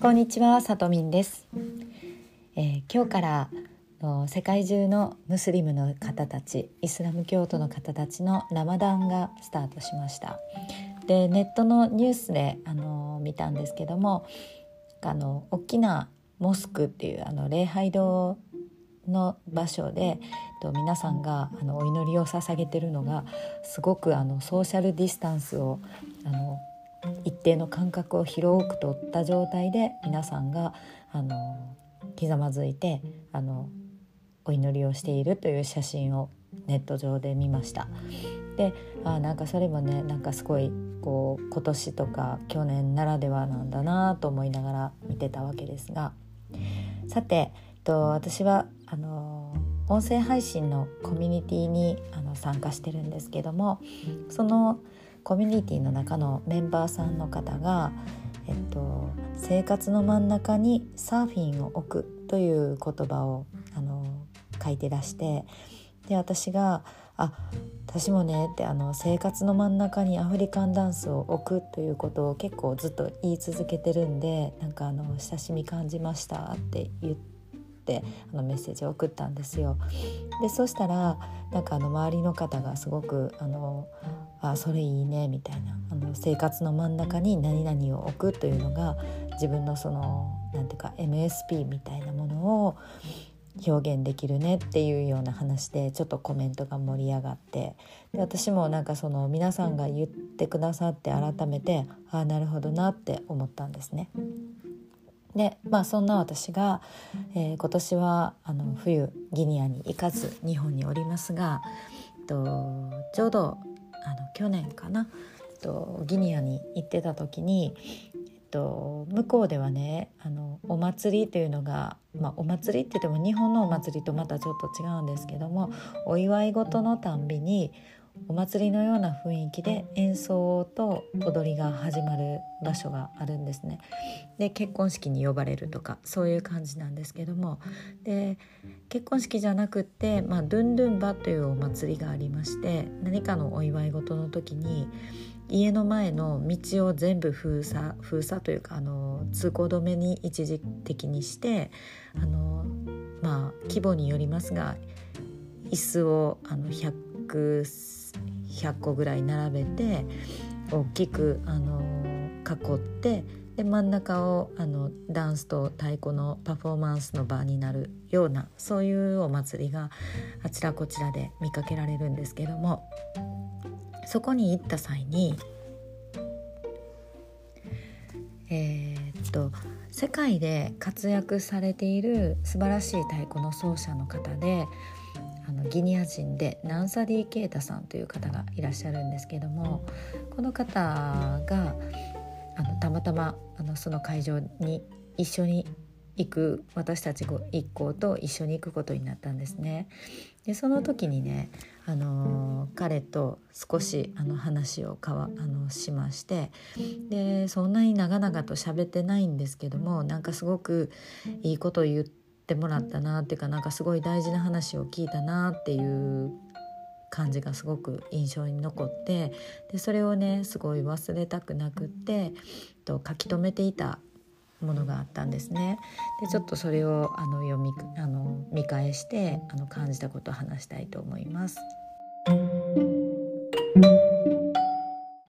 こんにちは、さとみんです、えー、今日から世界中のムスリムの方たち、イスラム教徒の方たちのラマダンがスタートしました。で、ネットのニュースであの見たんですけども、あの大きなモスクっていうあの礼拝堂の場所で皆さんがあのお祈りを捧げてるのがすごくあのソーシャルディスタンスをあの一定の間隔を広く取った状態で皆さんがあのひざまずいてあのお祈りをしているという写真をネット上で見ました。であなんかそれもねなんかすごいこう今年とか去年ならではなんだなと思いながら見てたわけですがさてと私はあの音声配信のコミュニティにあの参加してるんですけどもそのコミュニティの中のメンバーさんの方が、えっと、生活の真ん中にサーフィンを置くという言葉をあの書いて出してで私が「あ私もね」ってあの生活の真ん中にアフリカンダンスを置くということを結構ずっと言い続けてるんでなんかあの親しみ感じましたって言って。あのメッセージを送ったんですよ。でそしたらなんかあの周りの方がすごくあのあそれいいねみたいなあの生活の真ん中に何々を置くというのが自分のそのなんていうか MSP みたいなものを表現できるねっていうような話でちょっとコメントが盛り上がってで私もなんかその皆さんが言ってくださって改めてああなるほどなって思ったんですね。でまあそんな私が、えー、今年はあの冬ギニアに行かず日本におりますが、えっと、ちょうどあの去年かな、えっと、ギニアに行ってた時に、えっと、向こうではねあのお祭りというのが、まあ、お祭りって言っても日本のお祭りとまたちょっと違うんですけどもお祝い事のたんびにお祭りのような雰囲気で演奏と踊りが始まる場所があるんですね。で結婚式に呼ばれるとかそういう感じなんですけどもで結婚式じゃなくって、まあ、ドゥンドゥンバというお祭りがありまして何かのお祝い事の時に家の前の道を全部封鎖封鎖というかあの通行止めに一時的にしてあのまあ規模によりますが椅子をあの100 100個ぐらい並べて大きくあの囲ってで真ん中をあのダンスと太鼓のパフォーマンスの場になるようなそういうお祭りがあちらこちらで見かけられるんですけどもそこに行った際にえー、っと世界で活躍されている素晴らしい太鼓の奏者の方であのギニア人でナンサディ・ケータさんという方がいらっしゃるんですけどもこの方があのたまたまあのその会場に一緒に行く私たち一行と一緒に行くことになったんですね。でその時にね、あの彼と少しあの話をかわあのしましてでそんなに長々と喋ってないんですけどもなんかすごくいいことを言ってってもらったなっていうかなんかすごい大事な話を聞いたなっていう感じがすごく印象に残ってでそれをねすごい忘れたくなくってと書き留めていたものがあったんですね。でちょっとそれをあの読みあの見返してあの感じたことを話したいと思います。